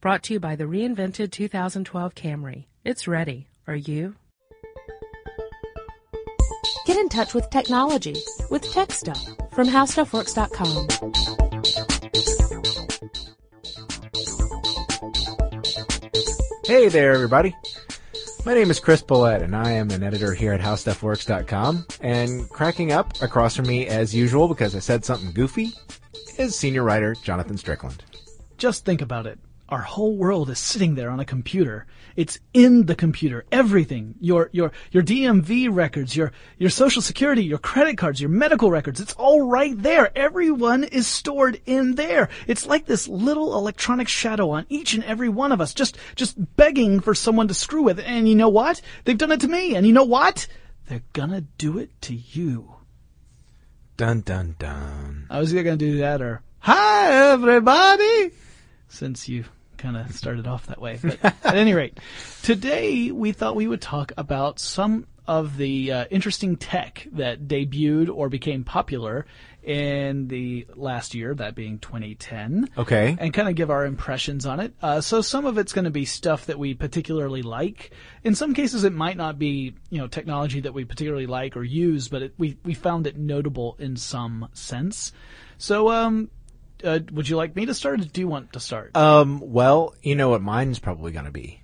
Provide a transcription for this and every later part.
Brought to you by the reinvented 2012 Camry. It's ready. Are you? Get in touch with technology with Tech Stuff from HowStuffWorks.com. Hey there, everybody. My name is Chris Pollette, and I am an editor here at HowStuffWorks.com. And cracking up across from me, as usual, because I said something goofy, is senior writer Jonathan Strickland. Just think about it. Our whole world is sitting there on a computer. It's in the computer. Everything. Your, your, your DMV records, your, your social security, your credit cards, your medical records. It's all right there. Everyone is stored in there. It's like this little electronic shadow on each and every one of us, just, just begging for someone to screw with. And you know what? They've done it to me. And you know what? They're gonna do it to you. Dun dun dun. I was either gonna do that or, hi everybody! Since you kind of started off that way. But at any rate, today we thought we would talk about some of the uh, interesting tech that debuted or became popular in the last year, that being 2010. Okay. And kind of give our impressions on it. Uh, so some of it's going to be stuff that we particularly like. In some cases, it might not be, you know, technology that we particularly like or use, but it, we, we found it notable in some sense. So, um, uh, would you like me to start or do you want to start? Um, well, you know what mine's probably going to be.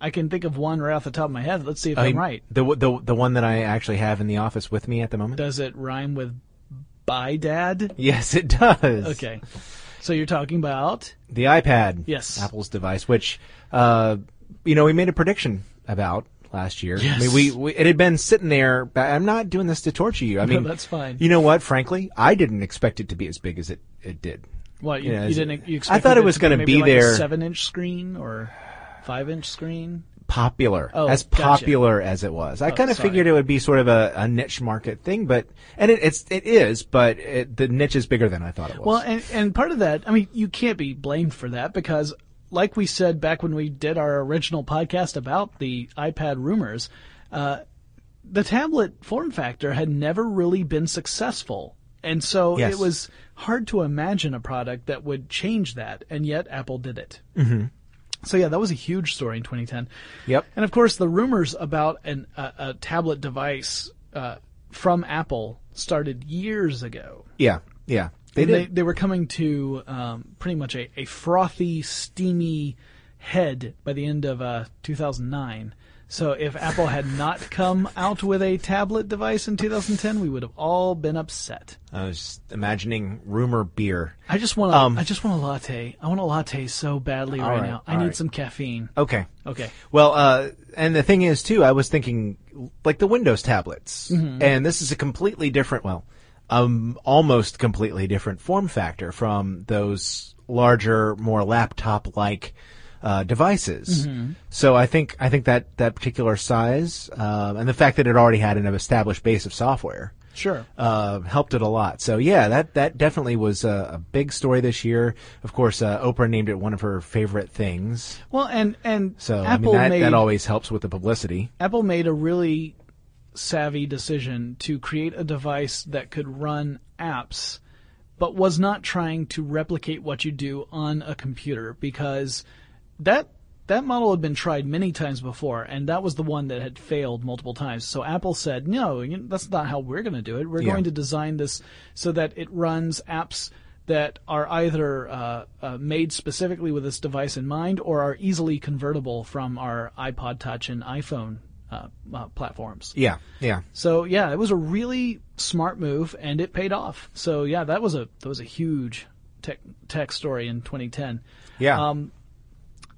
I can think of one right off the top of my head. Let's see if I I'm right. The, the, the one that I actually have in the office with me at the moment? Does it rhyme with by dad? Yes, it does. Okay. So you're talking about The iPad. Yes. Apple's device, which, uh, you know, we made a prediction about last year. I mean, we, we it had been sitting there. but I'm not doing this to torture you. I mean, that's fine. You know what? Frankly, I didn't expect it to be as big as it, it did. what you, Yeah, you didn't. You I thought it was gonna maybe be like a there- seven inch screen or five inch screen. Popular, Oh, as gotcha. popular as it was. I Oh, kind of figured it would be sort of a, a niche market thing, but and it, it's it is, but it, the niche is bigger than I thought it was. Well, and and part of that, I mean, you can't be blamed for that because, like we said back when we did our original podcast about the iPad rumors, uh, the tablet form factor had never really been successful, and so Yes. it was hard to imagine a product that would change that, and yet Apple did it. Mm-hmm. So yeah, that was a huge story in 2010. yep. And of course, the rumors about an, a, a tablet device uh, from Apple started years ago. Yeah, yeah. They They, they were coming to um, pretty much a, a frothy, steamy head by the end of uh, 2009. So if Apple had not come out with a tablet device in 2010, we would have all been upset. I was just imagining rumor beer. I just want a, Um, I just want a latte. I want a latte so badly right, right, now. I need right. some caffeine. Okay. Okay. Well, uh, and the thing is too, I was thinking like the Windows tablets, Mm-hmm. and this is a completely different, well, um, almost completely different form factor from those larger, more laptop-like uh, devices. Mm-hmm. So I think I think that that particular size um, and the fact that it already had an established base of software Sure. uh, helped it a lot. So yeah, that that definitely was a, a big story this year. Of course, uh, Oprah named it one of her favorite things. Well, and and So Apple I mean that, made that always helps with the publicity. Apple made a really savvy decision to create a device that could run apps, but was not trying to replicate what you do on a computer because that that model had been tried many times before, and that was the one that had failed multiple times. So Apple said, "No, that's not how we're going to do it. We're Yeah. going to design this so that it runs apps." That are either uh, uh, made specifically with this device in mind, or are easily convertible from our iPod Touch and iPhone uh, uh, platforms. Yeah, yeah. So yeah, it was a really smart move, and it paid off. So yeah, that was a that was a huge tech tech story in 2010. Yeah. Um,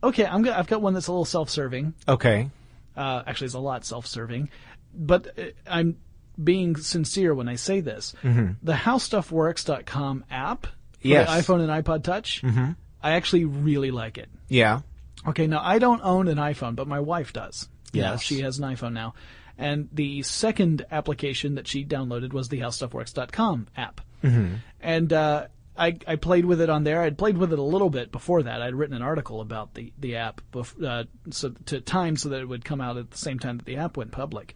okay, I'm gonna, I've got one that's a little self-serving. okay. Uh, actually, it's a lot self-serving, but uh, I'm being sincere when I say this. The HowStuffWorks.com app for Mm-hmm. Yes. the iPhone and iPod Touch, mm-hmm. I actually really like it. Yeah. Okay, now I don't own an iPhone, but my wife does. Know, she has an iPhone now. And the second application that she downloaded was the HowStuffWorks.com app. Mm-hmm. And uh, I, I played with it on there. I'd played with it a little bit before that. I'd written an article about the, the app bef- uh, so, to time so that it would come out at the same time that the app went public.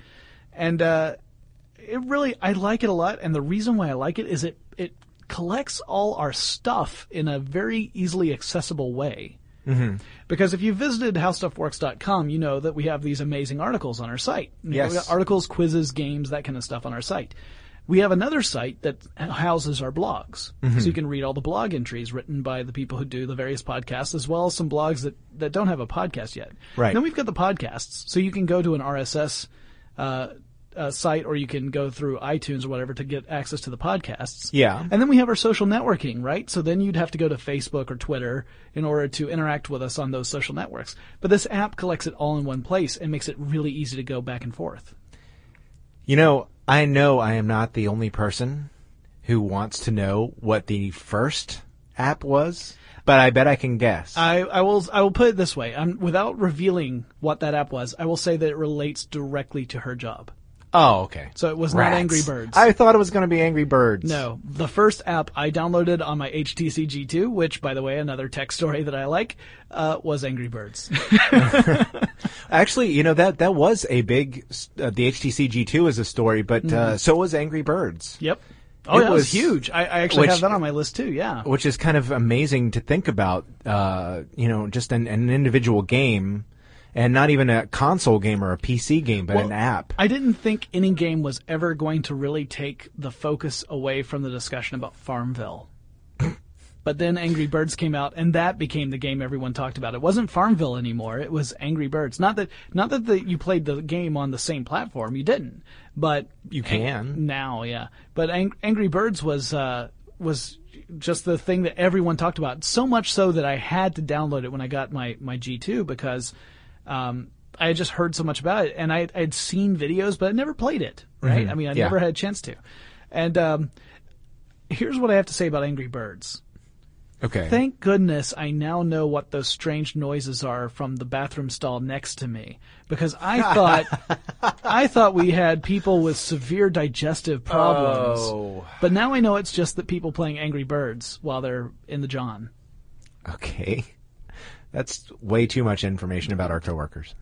And uh, it really, I like it a lot. And the reason why I like it is it, it collects all our stuff in a very easily accessible way. Mm-hmm. Because if you visited howstuffworks.com, you know that we have these amazing articles on our site. Yes. articles, quizzes, games, that kind of stuff on our site. We have another site that houses our blogs. Mm-hmm. So you can read all the blog entries written by the people who do the various podcasts, as well as some blogs that, that don't have a podcast yet. Right. Then we've got the podcasts. So you can go to an RSS uh, uh, site or you can go through iTunes or whatever to get access to the podcasts. Yeah. And then we have our social networking, right? So then you'd have to go to Facebook or Twitter in order to interact with us on those social networks. But this app collects it all in one place and makes it really easy to go back and forth. You know, I know I am not the only person who wants to know what the first app was, but I bet I can guess. I, I will I will put it this way. i without revealing what that app was, I will say that it relates directly to her job. Oh, okay. So it was not Angry Birds. I thought it was going to be Angry Birds. No, the first app I downloaded on my HTC G2, which, by the way, another tech story that I like, uh, was Angry Birds. Actually, you know that that was a big. Uh, the HTC G2 is a story, but Mm-hmm. uh, so was Angry Birds, yep. Oh, It yeah, it was was- huge. I, I actually which- have that on my list too. Yeah. which is kind of amazing to think about. Uh, you know, just an, an individual game, and not even a console game or a PC game, but an app. I didn't think any game was ever going to really take the focus away from the discussion about Farmville. but then Angry Birds came out, and that became the game everyone talked about. It wasn't Farmville anymore; it was Angry Birds. Not that, not that the, you played the game on the same platform. You didn't, but You can. now, yeah. But Ang- Angry Birds was uh, was just the thing that everyone talked about. So much so that I had to download it when I got my my G2 because um, I had just heard so much about it, and I I had seen videos, but I never played it. Right? I mean, I Yeah. never had a chance to. And um, here's what I have to say about Angry Birds. okay. Thank goodness I now know what those strange noises are from the bathroom stall next to me because I thought I thought we had people with severe digestive problems. Oh. But now I know it's just that people playing Angry Birds while they're in the John. Okay. That's way too much information about our coworkers.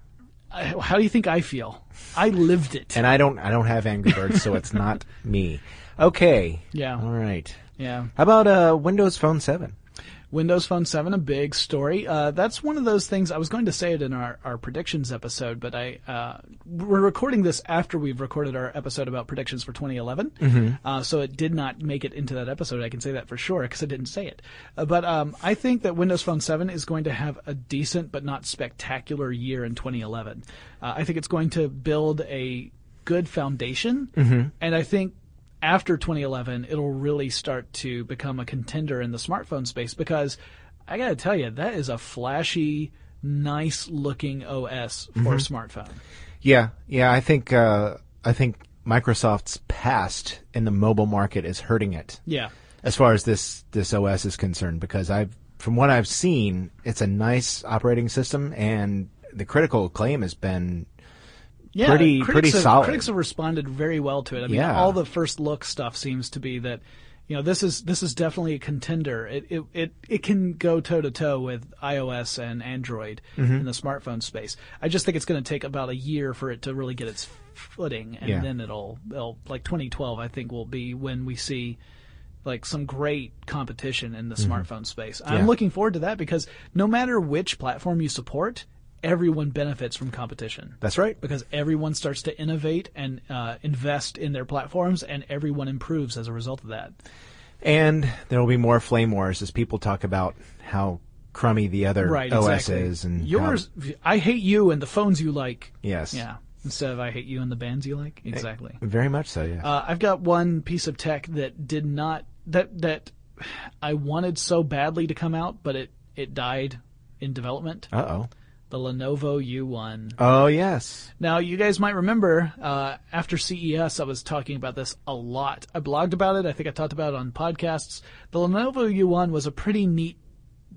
How do you think I feel? I lived it. And I don't I don't have Angry Birds, so it's not me. Okay. Yeah. All right. yeah. How about uh, Windows Phone 7? Windows Phone 7, a big story. Uh, that's one of those things, I was going to say it in our, our predictions episode, but I, uh, we're recording this after we've recorded our episode about predictions for 2011. Uh, so it did not make it into that episode. I can say that for sure because I didn't say it. Uh, but, um, I think that Windows Phone 7 is going to have a decent but not spectacular year in 2011. Uh, I think it's going to build a good foundation. And I think after 2011, it'll really start to become a contender in the smartphone space because I got to tell you, that is a flashy, nice looking OS for a smartphone. Yeah, yeah. I think uh, I think Microsoft's past in the mobile market is hurting it Yeah. as far as this this OS is concerned because I've from what I've seen, it's a nice operating system and the critical acclaim has been Yeah, Pretty- pretty have, solid. Critics have responded very well to it. I mean, Yeah. all the first look stuff seems to be that, you know, this is this is definitely a contender. It it it, it can go toe to toe with iOS and Android Mm-hmm. in the smartphone space. I just think it's going to take about a year for it to really get its footing, and Yeah. then it'll it'll like 2012. I think will be when we see like some great competition in the smartphone space. I'm Mm-hmm. Yeah. looking forward to that because no matter which platform you support, everyone benefits from competition that's right. because everyone starts to innovate and uh, invest in their platforms, and everyone improves as a result of that. And there will be more flame wars as people talk about how crummy the other Right, OS exactly. is and how- Yours, I hate you and the phones you like. yes, Yeah, instead of I hate you and the bands you like. Exactly. very much so. Yeah. Uh, I've got one piece of tech that did not that that I wanted so badly to come out, but it it died in development. Uh oh. The Lenovo U1. Oh yes. Now, you guys might remember uh, after CES, I was talking about this a lot. I blogged about it. I think I talked about it on podcasts. The Lenovo U1 was a pretty neat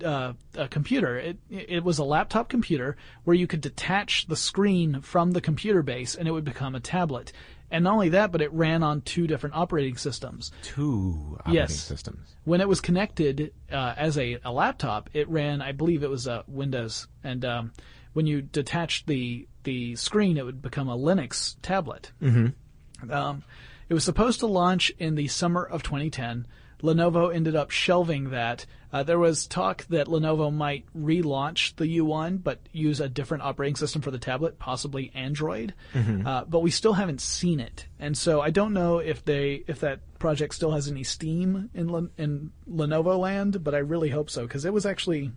uh, uh, computer. It it was a laptop computer where you could detach the screen from the computer base, and it would become a tablet. And not only that, but it ran on two different operating systems. Two operating Yes. systems. When it was connected uh, as a, a laptop, it ran, I believe it was uh, Windows, and um, when you detached the the screen, it would become a Linux tablet. Mm-hmm. Um, it was supposed to launch in the summer of 2010. Lenovo ended up shelving that Uh, there was talk that Lenovo might relaunch the U1, but use a different operating system for the tablet, possibly Android. Uh, but we still haven't seen it, and so I don't know if they if that project still has any steam in Len- in Lenovo land. But I really hope so because it was actually,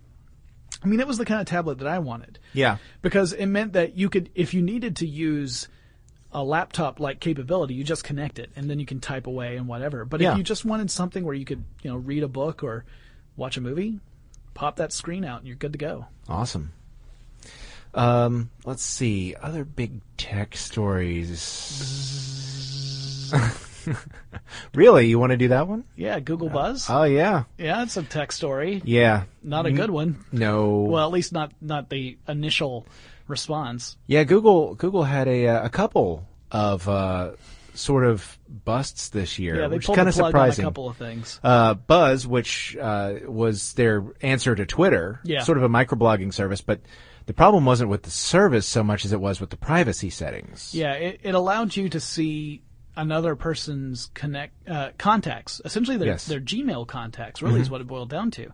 I mean, it was the kind of tablet that I wanted Yeah. because it meant that you could, if you needed to use a laptop like capability, you just connect it and then you can type away and whatever. But Yeah. if you just wanted something where you could, you know, read a book or watch a movie, pop that screen out and you're good to go. Awesome. Um, let's see. Other big tech stories. really? You want to do that one? Yeah, Google Buzz. Oh, yeah. yeah, it's a tech story. Yeah. Not a good one. No. Well, at least not not the initial response. Yeah, Google Google had a uh, a couple of uh, sort of busts this year, Yeah, which is kind of surprising. a couple of things. uh, Buzz, which uh, was their answer to Twitter, Yeah. sort of a microblogging service, but the problem wasn't with the service so much as it was with the privacy settings. Yeah, it, it allowed you to see another person's connect uh, contacts, essentially their Yes. Mm-hmm. their Gmail contacts. Really, is what it boiled down to,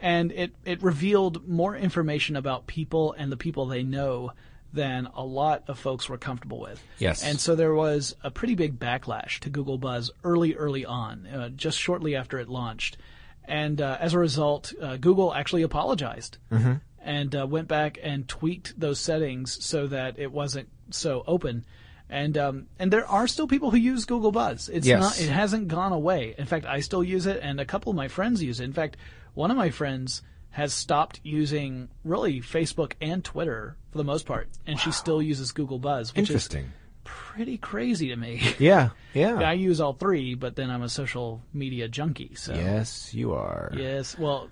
and it it revealed more information about people and the people they know than a lot of folks were comfortable with. Yes. and so there was a pretty big backlash to Google Buzz early, early on, uh, just shortly after it launched, and uh, as a result, uh, Google actually apologized Mm-hmm. and uh, went back and tweaked those settings so that it wasn't so open. And um, and there are still people who use Google Buzz. It's Yes. not. It hasn't gone away. In fact, I still use it, and a couple of my friends use it. In fact, one of my friends has stopped using really Facebook and Twitter for the most part, and she still uses Google Buzz, which Interesting. is pretty crazy to me. Yeah, yeah. I use all three, but then I'm a social media junkie. So Yes, you are. yes, well,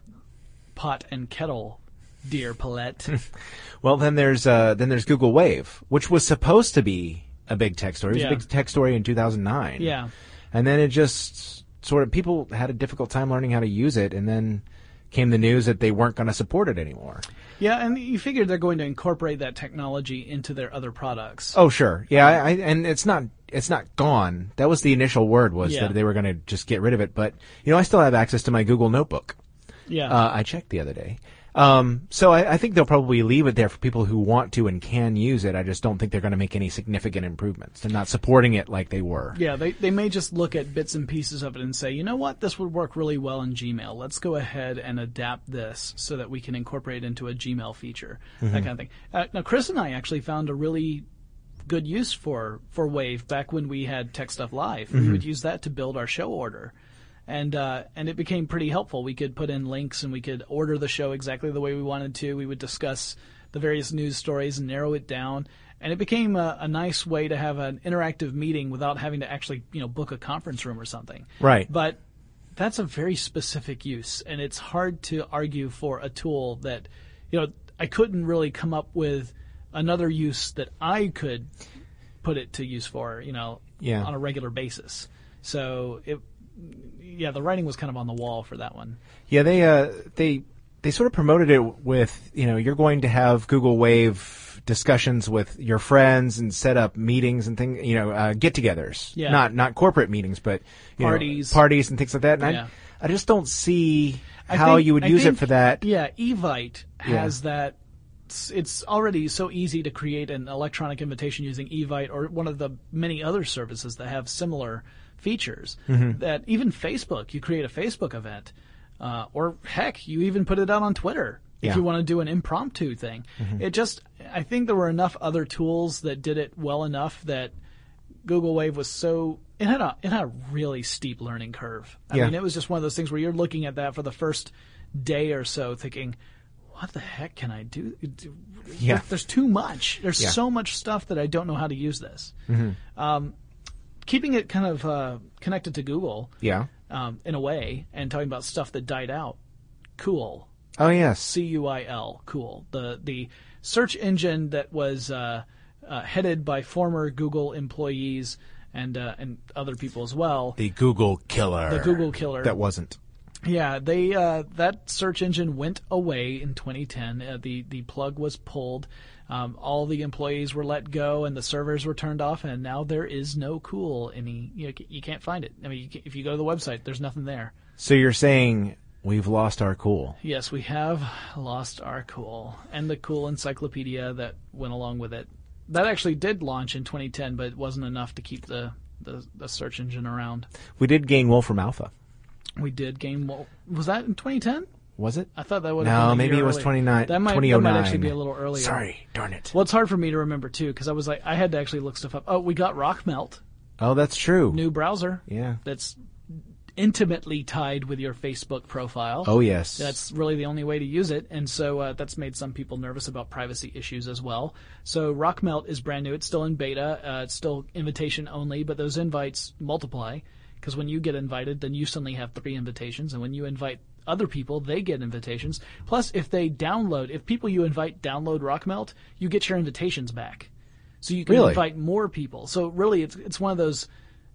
pot and kettle, dear Pollette. Well, then there's uh, then there's Google Wave, which was supposed to be a big tech story. It was Yeah. a big tech story in 2009. yeah. and then it just sort of people had a difficult time learning how to use it, and then came the news that they weren't going to support it anymore. Yeah, and you figure they're going to incorporate that technology into their other products. Oh, sure, yeah, I, I, and it's not it's not gone. That was the initial word was Yeah. that they were going to just get rid of it. But you know, I still have access to my Google Notebook. Yeah. Uh, I checked the other day. Um, so I, I think they'll probably leave it there for people who want to and can use it. I just don't think they're going to make any significant improvements. They're not supporting it like they were. yeah, they, they may just look at bits and pieces of it and say, you know what, this would work really well in Gmail. Let's go ahead and adapt this so that we can incorporate it into a Gmail feature, that kind of thing. Uh, now, Chris and I actually found a really good use for, for Wave back when we had Tech Stuff Live. We would use that to build our show order. And uh, and it became pretty helpful. We could put in links and we could order the show exactly the way we wanted to. We would discuss the various news stories and narrow it down. And it became a, a nice way to have an interactive meeting without having to actually, you know, book a conference room or something. Right. But that's a very specific use, and it's hard to argue for a tool that, you know, I couldn't really come up with another use that I could put it to use for, you know, Yeah. on a regular basis. So it, yeah, the writing was kind of on the wall for that one. Yeah, they uh, they they sort of promoted it with you know you're going to have Google Wave discussions with your friends and set up meetings and things you know uh, get-togethers. Yeah. Not not corporate meetings, but you know, Parties. parties and things like that. And Yeah. I I just don't see how think- you would I use think- it for that. Yeah, Evite has that. It's- It's already so easy to create an electronic invitation using Evite or one of the many other services that have similar features. Mm-hmm. That even Facebook, you create a Facebook event, uh, or heck, you even put it out on Twitter if Yeah. Mm-hmm. you want to do an impromptu thing. It just, I think there were enough other tools that did it well enough that Google Wave was so it had a it had a really steep learning curve. I Yeah. mean, it was just one of those things where you're looking at that for the first day or so, thinking, "What the heck can I do?" Yeah. there's too much. There's Yeah. so much stuff that I don't know how to use this. Um, keeping it kind of uh, connected to Google Yeah. um, in a way, and talking about stuff that died out. Cool. Oh yes. C U I L, cool. The the search engine that was uh, uh, headed by former Google employees and uh, and other people as well. The Google killer. The Google killer. That wasn't. Yeah, they uh, that search engine went away in 2010. Uh, the the plug was pulled. Um, all the employees were let go, and the servers were turned off. And now there is no cool any. You, know, you can't find it. I mean, you can, if you go to the website, there's nothing there. So you're saying we've lost our cool. Yes, we have lost our cool and the cool encyclopedia that went along with it. That actually did launch in 2010, but it wasn't enough to keep the, the, the search engine around. We did gain Wolfram Alpha. We did gain. Wo- Was that in 2010? Was it? I thought that would. No, maybe it was 29 That might, that might actually be a little earlier. Sorry, darn it. Well, it's hard for me to remember too because I was like, I had to actually look stuff up. Oh, we got Rockmelt, Oh, that's true. new browser Yeah. that's intimately tied with your Facebook profile. Oh, yes. That's really the only way to use it, and so uh, that's made some people nervous about privacy issues as well. So Rockmelt is brand new; it's still in beta, uh, it's still invitation only, but those invites multiply because when you get invited, then you suddenly have three invitations, and when you invite other people, they get invitations. Plus, if they download, if people you invite download Rockmelt, you get your invitations back, so you can Really? invite more people. So really, it's it's one of those.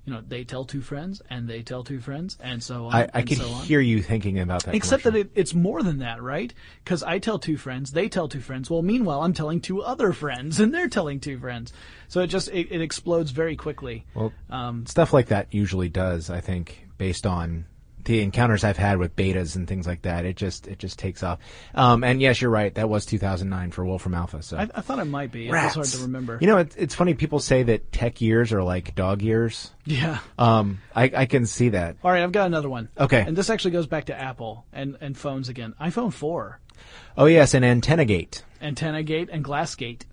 You know, they tell two friends, and they tell two friends, and so on. I, I could so on. hear you thinking about that. Except that it, it's more than that, right? Because I tell two friends, they tell two friends. Well, meanwhile, I'm telling two other friends, and they're telling two friends. So it just it, it explodes very quickly. Well, Um, stuff like that usually does. I think based on the encounters I've had with betas and things like that, it just it just takes off. Um, and yes, you're right. That was 2009 for Wolfram Alpha. So I, I thought it might be. It Rats. was hard to remember. You know, it's, it's funny. People say that tech years are like dog years. yeah. Um, I, I can see that. All right, I've got another one. Okay. And this actually goes back to Apple and, and phones again. iPhone 4, Oh yes, and Antenna Gate. Antenna Gate, and Glass Gate.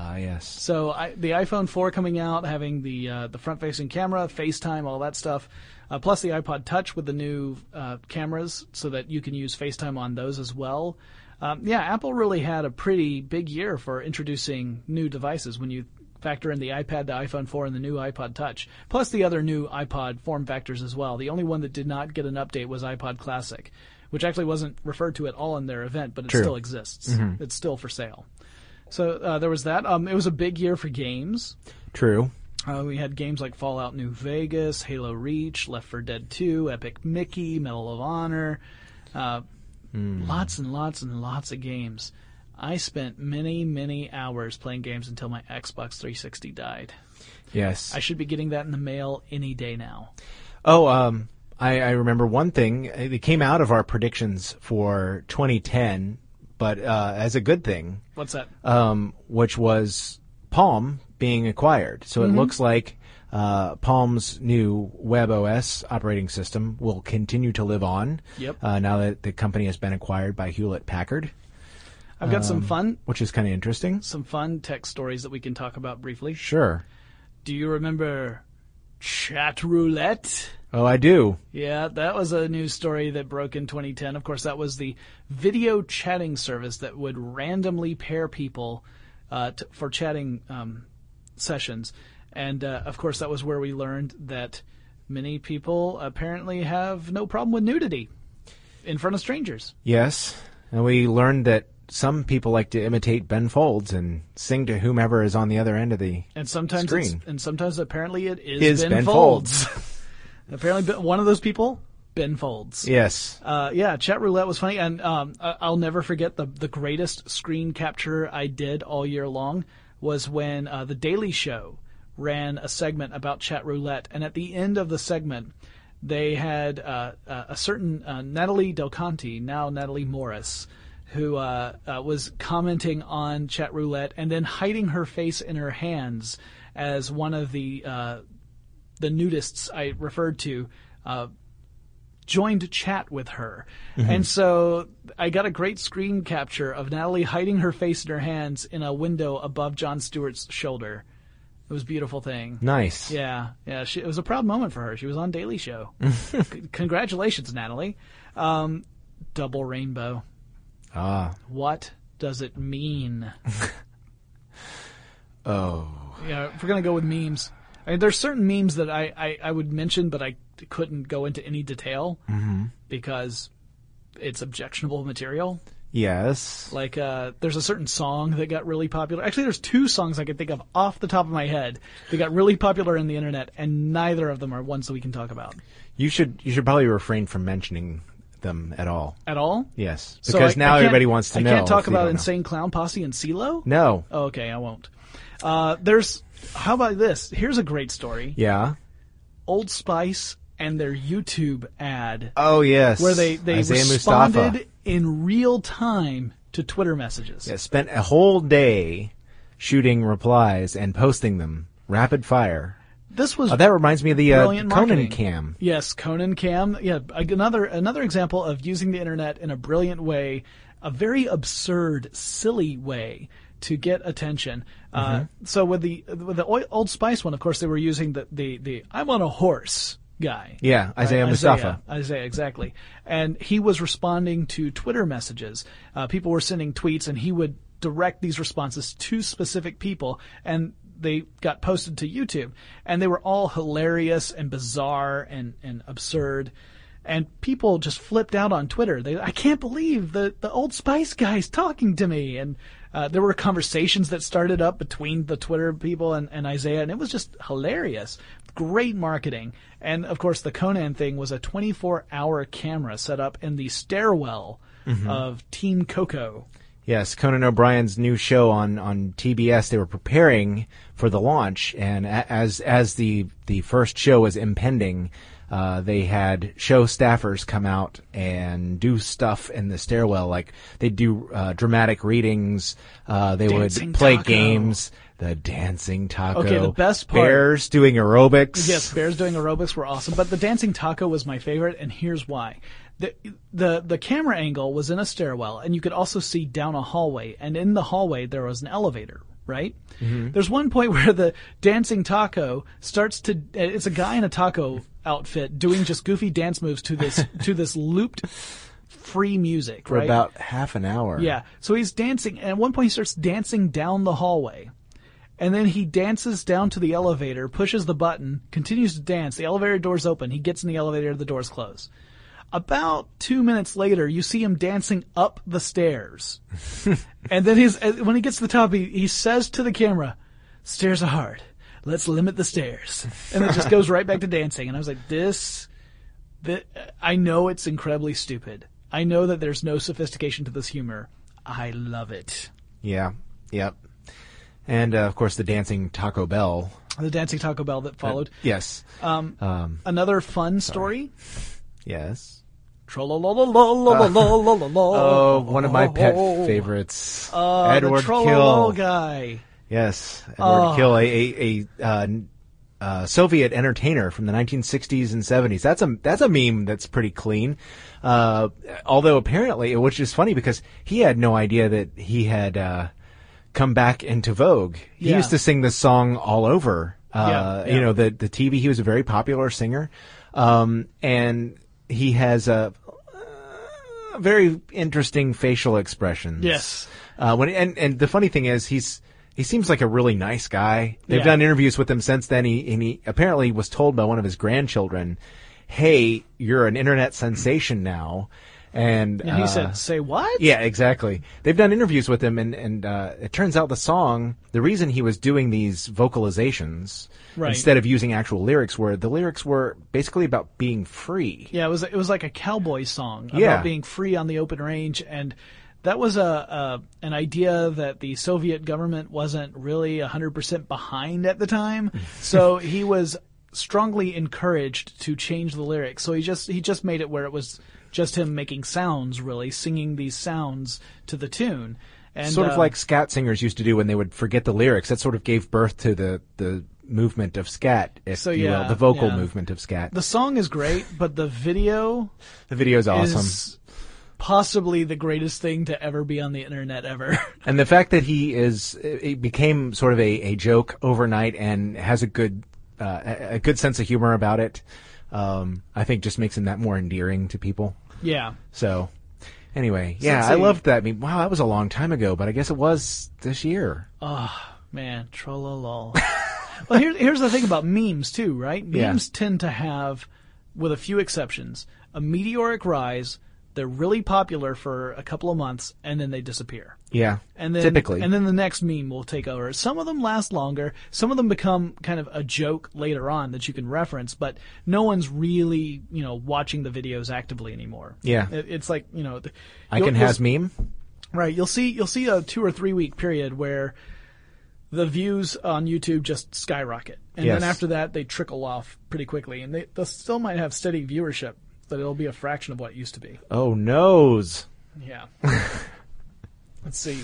Ah yes. So I, the iPhone 4 coming out, having the uh, the front facing camera, FaceTime, all that stuff, uh, plus the iPod Touch with the new uh, cameras, so that you can use FaceTime on those as well. Um, yeah, Apple really had a pretty big year for introducing new devices when you factor in the iPad, the iPhone 4, and the new iPod Touch, plus the other new iPod form factors as well. The only one that did not get an update was iPod Classic, which actually wasn't referred to at all in their event, but it True. still exists. It's still for sale. So uh, there was that. Um, it was a big year for games. True. Uh, we had games like Fallout New Vegas, Halo Reach, Left 4 Dead 2, Epic Mickey, Medal of Honor. Uh, Lots and lots and lots of games. I spent many, many hours playing games until my Xbox 360 died. Yes. I should be getting that in the mail any day now. Oh, um, I, I remember one thing. It came out of our predictions for 2010, but uh, as a good thing, What's that? um, which was Palm being acquired. So it looks like uh, Palm's new WebOS operating system will continue to live on. Yep. Uh, now that the company has been acquired by Hewlett Packard, I've got some fun, which is kind of interesting. some fun tech stories that we can talk about briefly. Sure. Do you remember Chat Roulette? Oh, I do. Yeah, that was a news story that broke in 2010. Of course, that was the video chatting service that would randomly pair people uh, t- for chatting um, sessions. And uh, of course, that was where we learned that many people apparently have no problem with nudity in front of strangers. Yes. And we learned that some people like to imitate Ben Folds and sing to whomever is on the other end of the And sometimes, Screen. and sometimes apparently it is, Is Ben, Ben Folds. apparently, one of those people, Ben Folds. Yes. Uh, yeah, chat roulette was funny, and um, I'll never forget the the greatest screen capture I did all year long was when uh, the Daily Show ran a segment about chat roulette, and at the end of the segment, they had uh, uh, a certain uh, Natali Del Conte, now Natali Morris, who uh, uh, was commenting on chat roulette and then hiding her face in her hands as one of the uh, the nudists I referred to uh, joined chat with her. And so I got a great screen capture of Natali hiding her face in her hands in a window above Jon Stewart's shoulder. It was a beautiful thing. Nice. Yeah, yeah. She, it was a proud moment for her. She was on Daily Show. C- Congratulations, Natali. Um, double rainbow. Ah. What does it mean? Oh. Yeah, if we're gonna go with memes, I mean, there's certain memes that I, I, I would mention, but I couldn't go into any detail because it's objectionable material. Yes. Like, uh, there's a certain song that got really popular. Actually, there's two songs I can think of off the top of my head that got really popular in the internet, and neither of them are ones that we can talk about You should you should probably refrain from mentioning them at all. at all. Yes. So Because I- now I everybody wants to I know. can't talk about. Insane Clown Posse and CeeLo. No. Oh, okay, I won't. Uh, there's. How about this? Here's a great story. Yeah. Old Spice and their YouTube ad Oh yes, where they, they Isaiah responded Mustafa. in real time to Twitter messages. Yeah, spent a whole day shooting replies and posting them rapid fire. This was Oh, that reminds me of the uh, Conan marketing. cam. Yes, Conan Cam. Yeah, another another example of using the internet in a brilliant way, a very absurd, silly way to get attention. Uh, Mm-hmm. so with the with the Old Spice one, of course, they were using the the, the I'm on a horse guy. Yeah, Isaiah Right? Mustafa. Isaiah, Isaiah, exactly. And he was responding to Twitter messages. Uh, people were sending tweets, and he would direct these responses to specific people, and they got posted to YouTube. And they were all hilarious and bizarre and, and absurd. And people just flipped out on Twitter. They, I can't believe the, the Old Spice guy's talking to me. And uh, there were conversations that started up between the Twitter people and, and Isaiah, and it was just hilarious. Great marketing. And of course, the Conan thing was a 24 hour camera set up in the stairwell of Team Coco. Yes, Conan O'Brien's new show on, on TBS. They were preparing for the launch, and as as the the first show was impending, uh, they had show staffers come out and do stuff in the stairwell. Like they do uh, dramatic readings. Uh, they Dancing would play taco. games. The dancing taco. Okay, the best part- Bears doing aerobics. Yes, bears doing aerobics were awesome, but the dancing taco was my favorite, and here's why. The, the the camera angle was in a stairwell, and you could also see down a hallway, and in the hallway there was an elevator, right? There's one point where the dancing taco starts to it's a guy in a taco outfit doing just goofy dance moves to this to this looped free music, for right? about half an hour. Yeah. So he's dancing, and at one point he starts dancing down the hallway. And then he dances down to the elevator, pushes the button, continues to dance. The elevator doors open. He gets in the elevator, the doors close. About two minutes later, you see him dancing up the stairs. and then he's, when he gets to the top, he, he says to the camera, stairs are hard. Let's limit the stairs. And it just goes right back to dancing. And I was like, this, th- I know it's incredibly stupid. I know that there's no sophistication to this humor. I love it. Yeah. Yep. And uh, of course, the dancing Taco Bell. The dancing Taco Bell that followed. Yes. Um, um, Another fun story. yes. Oh, one of my pet favorites, Uh, Edward the Khil. guy. Yes, Edward Oh. Khil, a a, a uh, uh, Soviet entertainer from the 1960s and 70s. That's a that's a meme that's pretty clean. Uh, although apparently, which is funny because he had no idea that he had uh, come back into vogue. He Yeah. used to sing this song all over. Uh, Yeah, yeah. You know, the the TV. He was a very popular singer, um, and he has a, a very interesting facial expressions. Yes. Uh, when and and the funny thing is he's he seems like a really nice guy. They've Yeah. done interviews with him since then. He and he apparently was told by one of his grandchildren, "Hey, you're an internet sensation now." And, And he uh, said, say what? yeah, exactly. They've done interviews with him, and and uh, it turns out the song, the reason he was doing these vocalizations Right. instead of using actual lyrics, were the lyrics were basically about being free. Yeah, it was it was like a cowboy song about Yeah. being free on the open range, and that was a, a an idea that the Soviet government wasn't really hundred percent behind at the time. so he was strongly encouraged to change the lyrics. So he just he just made it where it was just him making sounds, really singing these sounds to the tune. And, sort of uh, like scat singers used to do when they would forget the lyrics. That sort of gave birth to the the movement of scat, if So, you yeah, will, the vocal yeah. movement of scat. the song is great, but the video The video is awesome. Possibly the greatest thing to ever be on the internet ever. And the fact that he is, it became sort of a, a joke overnight and has a good, uh, a good sense of humor about it. Um, I think just makes him that more endearing to people. yeah. So, anyway, yeah, I loved that. meme. wow, that was a long time ago, but I guess it was this year. Oh man, trollolol. well, here's here's the thing about memes too, right? Yeah. Memes tend to have, with a few exceptions, a meteoric rise. They're really popular for a couple of months, and then they disappear. Yeah, And then typically. and then the next meme will take over. Some of them last longer. Some of them become kind of a joke later on that you can reference, but no one's really you know watching the videos actively anymore. Yeah. It, it's like you know. the- I can has meme. Right. You'll see. You'll see a two or three week period where the views on YouTube just skyrocket, and Yes. then after that they trickle off pretty quickly, and they, they still might have steady viewership, but it'll be a fraction of what it used to be. Oh noes. Yeah. Let's see.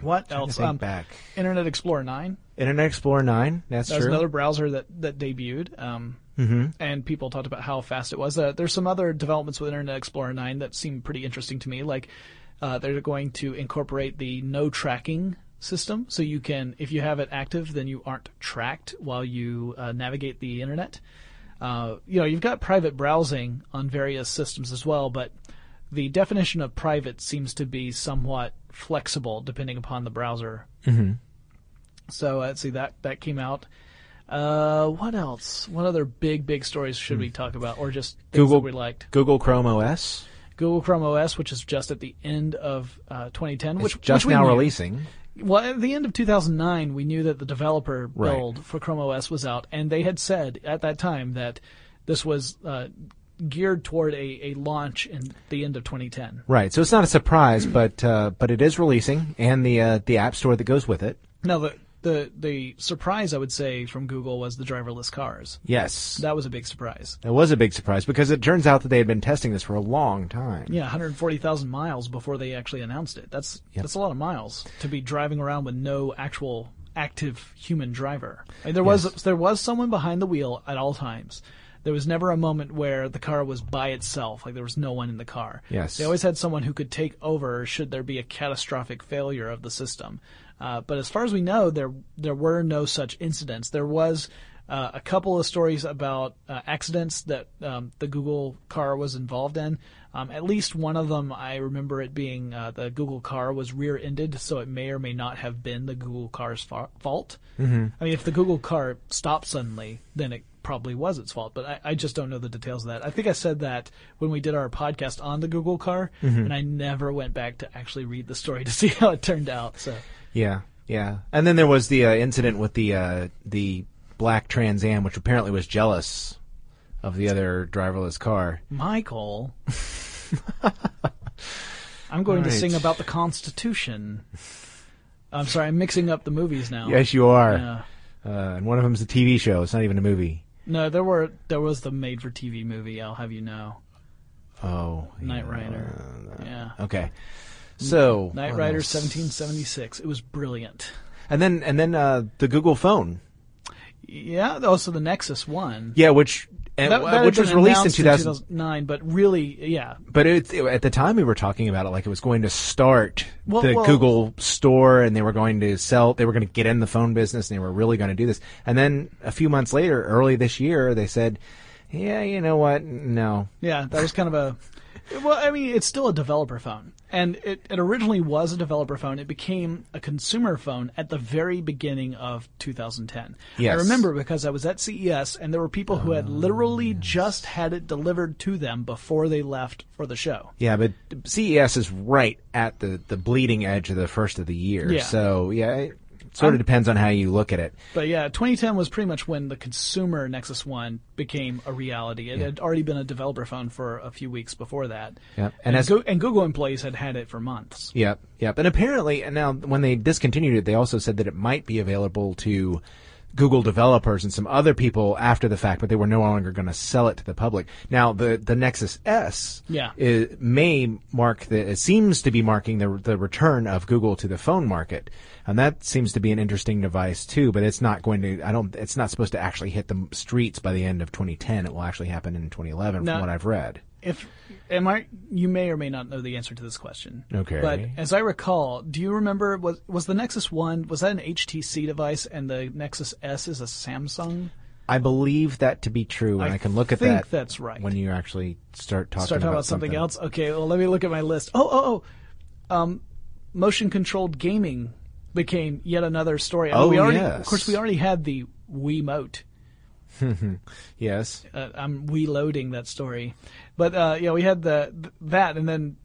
What else? think Um, back. Internet Explorer nine. Internet Explorer nine. That's That true. another browser that that debuted. Um, And people talked about how fast it was. Uh, there's some other developments with Internet Explorer 9 that seem pretty interesting to me. Like uh, they're going to incorporate the no tracking system, so you can, if you have it active, then you aren't tracked while you uh, navigate the internet. Uh, you know, you've got private browsing on various systems as well, but the definition of private seems to be somewhat flexible depending upon the browser. Mm-hmm. So uh, let's see that that came out. Uh, what else? What other big big stories should we talk about, or just things Google that we liked? Google Chrome OS. Google Chrome OS, which is just at the end of uh, 2010, It's which just which now knew. releasing. Well, at the end of 2009, we knew that the developer Right. build for Chrome OS was out, and they had said at that time that this was uh, geared toward a, a launch in the end of 2010. Right. So it's not a surprise, but uh, but it is releasing, and the uh, the app store that goes with it. Now, the the the surprise I would say from Google was the driverless cars. Yes, That was a big surprise. that was a big surprise because it turns out that they had been testing this for a long time. Yeah, 140,000 miles before they actually announced it. That's Yep. that's a lot of miles to be driving around with no actual active human driver. I mean, there was there was someone behind the wheel at all times. There was never a moment where the car was by itself, like there was no one in the car. Yes. They always had someone who could take over should there be a catastrophic failure of the system. Uh, but as far as we know, there there were no such incidents. There was uh, a couple of stories about uh, accidents that um, the Google car was involved in. Um, at least one of them, I remember it being uh, the Google car was rear-ended, so it may or may not have been the Google car's fa- fault. Mm-hmm. I mean, if the Google car stopped suddenly, then it probably was its fault. But I, I just don't know the details of that. I think I said that when we did our podcast on the Google car, and I never went back to actually read the story to see how it turned out. So. Yeah, yeah. And then there was the uh, incident with the uh, the black Trans Am, which apparently was jealous of the other driverless car. Michael. I'm going to sing about the Constitution. I'm sorry, I'm mixing up the movies now. Yes, you are. Yeah. Uh, and one of them is a TV show. It's not even a movie. No, there were there was the made-for-TV movie. I'll have you know, Oh, Knight yeah. Rider. Yeah, Okay. So Knight Rider, else? 1776. It was brilliant. and then and then uh, the Google phone. Yeah, also the Nexus One. Yeah, which and, That- which was released in 2009, but really, yeah, But it, it- at the time we were talking about it like it was going to start Well- the well- Google store and they were going to sell, they were going to get in the phone business and they were really going to do this. And then a few months later, early this year, they said, yeah, you know what? No. Yeah, that was kind of a. Well, I mean, it's still a developer phone, and it, it originally was a developer phone. It became a consumer phone at the very beginning of 2010. Yes. I remember because I was at CES, and there were people who had oh, literally just had it delivered to them before they left for the show. Yeah, but CES is right at the, the bleeding edge of the first of the year. Yeah. So, yeah, it sort of depends on how you look at it. But yeah, 2010 was pretty much when the consumer Nexus One became a reality. It had already been a developer phone for a few weeks before that. Yep. And, And as- Go- and Google employees had had it for months. Yep, yep. And apparently, and now when they discontinued it, they also said that it might be available to Google developers and some other people after the fact, but they were no longer going to sell it to the public. Now, the the Nexus S, Yeah. is, may mark the it seems to be marking the the return of Google to the phone market, and that seems to be an interesting device too. But it's not going to. I don't. It's not supposed to actually hit the streets by the end of 2010. It will actually happen in 2011, No. from what I've read. If am I you may or may not know the answer to this question. Okay. But as I recall, do you remember was was the Nexus 1 was that an HTC device and the Nexus S is a Samsung? I believe that to be true, and I, can look at that. I think that's right. when you actually start talking Start talking about, something, else. Okay, well let me look at my list. Oh, oh, oh. Um motion controlled gaming became yet another story. I mean, Oh, we already yes. of course we already had the Wiimote. Yes. uh, I'm reloading that story, but uh, yeah, we had the th- that, and then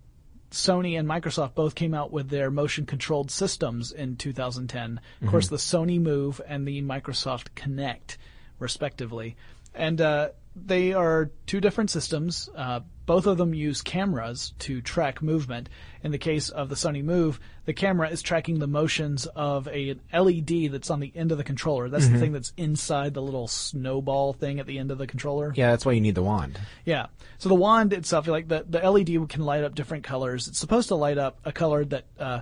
Sony and Microsoft both came out with their motion controlled systems in 2010. Of course, the Sony Move and the Microsoft Kinect, respectively, and uh, they are two different systems. Uh, both of them use cameras to track movement. In the case of the Sony Move, the camera is tracking the motions of a an LED that's on the end of the controller. That's the thing that's inside the little snowball thing at the end of the controller. Yeah, that's why you need the wand. Yeah. So the wand itself, like the, the LED can light up different colors. It's supposed to light up a color that uh,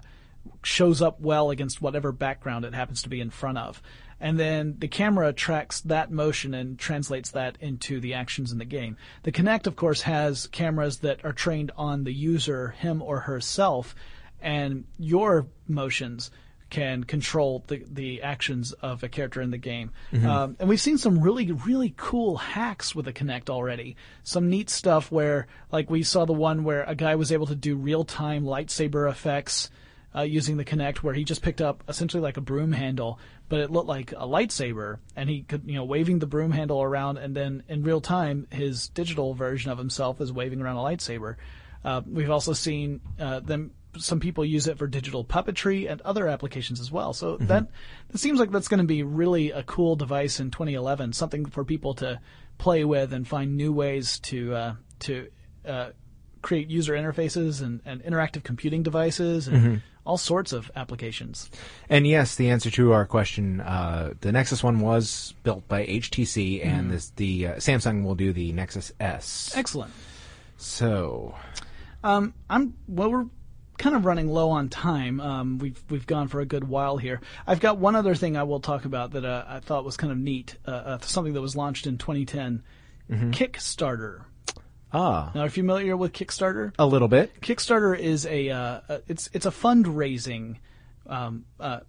shows up well against whatever background it happens to be in front of. And then the camera tracks that motion and translates that into the actions in the game. The Kinect, of course, has cameras that are trained on the user, him or herself, and your motions can control the, the actions of a character in the game. Um, and we've seen some really, really cool hacks with the Kinect already. Some neat stuff where, like, we saw the one where a guy was able to do real time lightsaber effects uh, using the Kinect, where he just picked up essentially like a broom handle, but it looked like a lightsaber, and he could, you know, waving the broom handle around, and then in real time, his digital version of himself is waving around a lightsaber. Uh, we've also seen uh, them. Some people use it for digital puppetry and other applications as well. So that that seems like that's going to be really a cool device in 2011. Something for people to play with and find new ways to uh, to uh, create user interfaces and, and interactive computing devices and all sorts of applications. And yes, the answer to our question, uh, the Nexus One was built by HTC, and this, the uh, Samsung will do the Nexus S. Excellent. So, I'm well. We're kind of running low on time. Um, we've we've gone for a good while here. I've got one other thing I will talk about that uh, I thought was kind of neat. Uh, uh, something that was launched in 2010. Kickstarter. Ah, Now, are you familiar with Kickstarter? a little bit. Kickstarter is a uh, uh, it's it's a fundraising um, uh,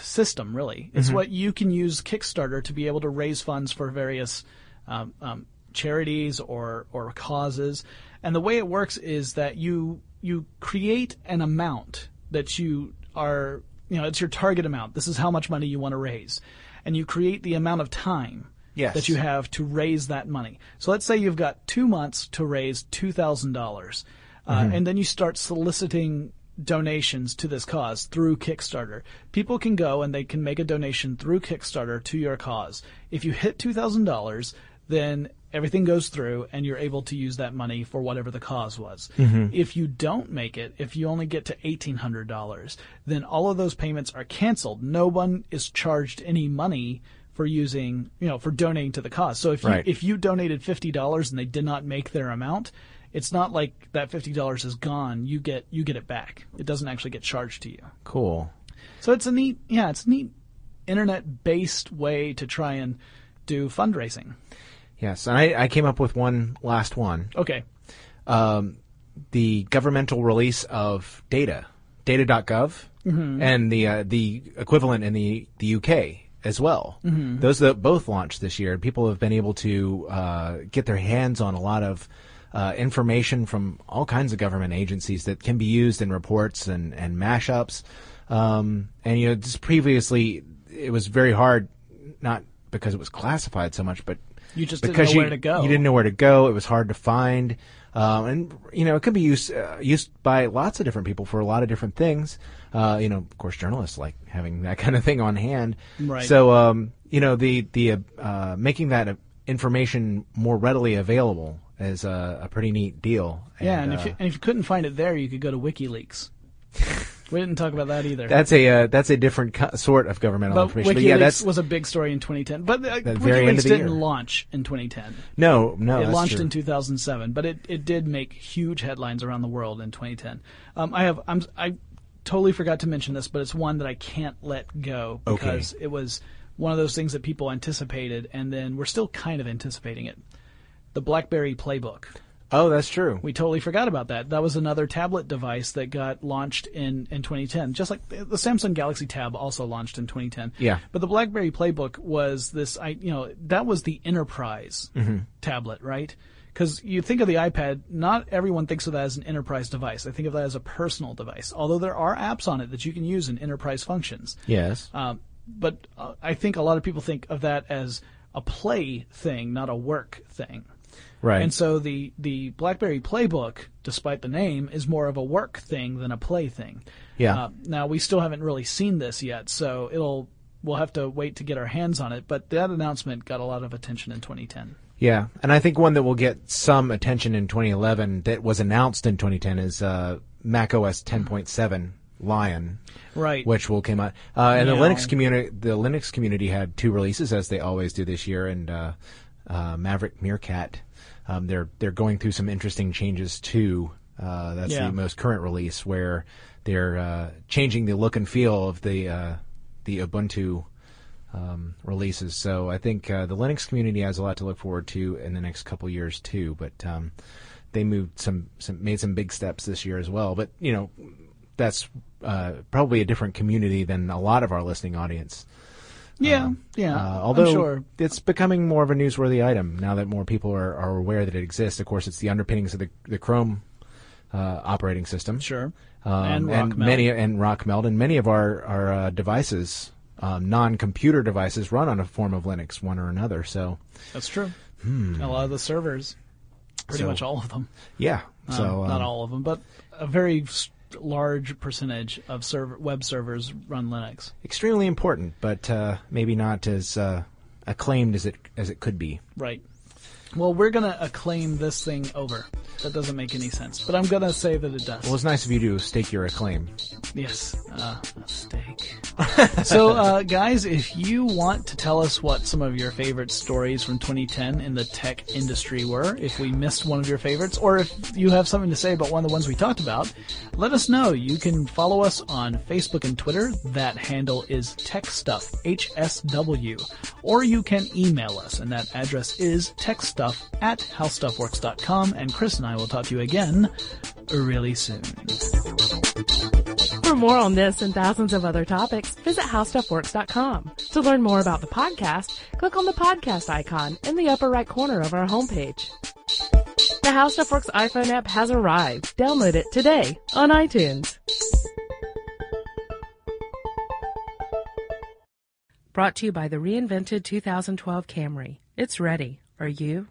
system. Really, it's what you can use Kickstarter to be able to raise funds for various um, um, charities or or causes. And the way it works is that you you create an amount that you are you know it's your target amount. This is how much money you want to raise, and you create the amount of time Yes. that you have to raise that money. So let's say you've got two months to raise two thousand dollars, uh, and then you start soliciting donations to this cause through Kickstarter. People can go and they can make a donation through Kickstarter to your cause. If you hit two thousand dollars, then everything goes through and you're able to use that money for whatever the cause was. If you don't make it, if you only get to $1,800, then all of those payments are canceled. No one is charged any money for using, you know, for donating to the cause. So if you, Right. if you donated $50 and they did not make their amount, it's not like that $50 is gone. You get, you get it back. It doesn't actually get charged to you. Cool. So it's a neat, yeah, it's a neat internet based way to try and do fundraising. Yes, and I, I came up with one last one. Okay. the governmental release of data, data.gov, and the uh, the equivalent in the the UK as well. Those that both launched this year, people have been able to uh, get their hands on a lot of uh, information from all kinds of government agencies that can be used in reports and and mashups. Um, and you know, just previously it was very hard, not because it was classified so much, but You just didn't because know you, where to go. You didn't know where to go. It was hard to find, um, and you know it could be used uh, used by lots of different people for a lot of different things. Uh, you know, of course, journalists like having that kind of thing on hand. Right. So, um, you know, the the uh, uh, making that uh, information more readily available is a, a pretty neat deal. Yeah, and uh, if you, and if you couldn't find it there, you could go to WikiLeaks. we didn't talk about that either. that's a uh, that's a different co- sort of governmental but information. WikiLeaks But yeah, that's was a big story in 2010. But uh, The very WikiLeaks didn't year. launch in 2010. no, no. it launched true. in 2007, but it, it did make huge headlines around the world in 2010. Um, I have I'm I totally forgot to mention this, but it's one that I can't let go Okay. because it was one of those things that people anticipated, and then we're still kind of anticipating it. The BlackBerry Playbook. Oh, that's true. We totally forgot about that. That was another tablet device that got launched in, in 2010. Just like the Samsung Galaxy Tab also launched in 2010. Yeah. But the BlackBerry Playbook was this, I you know, that was the enterprise Mm-hmm. tablet, right? Because you think of the iPad, not everyone thinks of that as an enterprise device. They think of that as a personal device. Although there are apps on it that you can use in enterprise functions. Yes. Um, but uh, I think a lot of people think of that as a play thing, not a work thing. Right. And so the the BlackBerry Playbook, despite the name, is more of a work thing than a play thing. Yeah. Uh, now we still haven't really seen this yet, so it'll we'll have to wait to get our hands on it. But that announcement got a lot of attention in 2010. Yeah, and I think one that will get some attention in 2011 that was announced in 2010 is uh, Mac OS 10.7 Lion, Right. which will come out. Uh, and the Linux community, the Linux community had two releases as they always do this year, and uh, uh, Maverick Meerkat. Um, they're they're going through some interesting changes too. Uh, that's Yeah. the most current release where they're uh, changing the look and feel of the uh, the Ubuntu um, releases. So I think uh, the Linux community has a lot to look forward to in the next couple years too. But um, they moved some, some made some big steps this year as well. But you know that's uh, probably a different community than a lot of our listening audience. Yeah. yeah. Uh, although sure. it's becoming more of a newsworthy item now that more people are, are aware that it exists. Of course, it's the underpinnings of the, the Chrome uh, operating system. Sure. Um, And and many and Rockmelt and many of our our uh, devices, um, non-computer devices, run on a form of Linux, one or another. So That's true. A lot of the servers, pretty Hmm. So- much all of them. yeah, Um, so not um, all of them, but a very large percentage of server web servers run Linux. extremely important, but uh, maybe not as uh, acclaimed as it as it could be. Right. Well, we're gonna acclaim this thing over. That doesn't make any sense, but I'm gonna say that it does. Well, it's nice of you to stake your acclaim. Yes, uh, a steak. so, uh, guys, if you want to tell us what some of your favorite stories from 2010 in the tech industry were, if we missed one of your favorites, or if you have something to say about one of the ones we talked about, let us know. You can follow us on Facebook and Twitter. That handle is TechStuff, H-S-W. Or you can email us, and that address is techstuff at howstuffworks.com, and Chris and I will talk to you again really soon. For more on this and thousands of other topics, visit howstuffworks.com. To learn more about the podcast, click on the podcast icon in the upper right corner of our homepage. The HowStuffWorks iPhone app has arrived. Download it today on iTunes. Brought to you by the reinvented 2012 Camry. It's ready. Are you?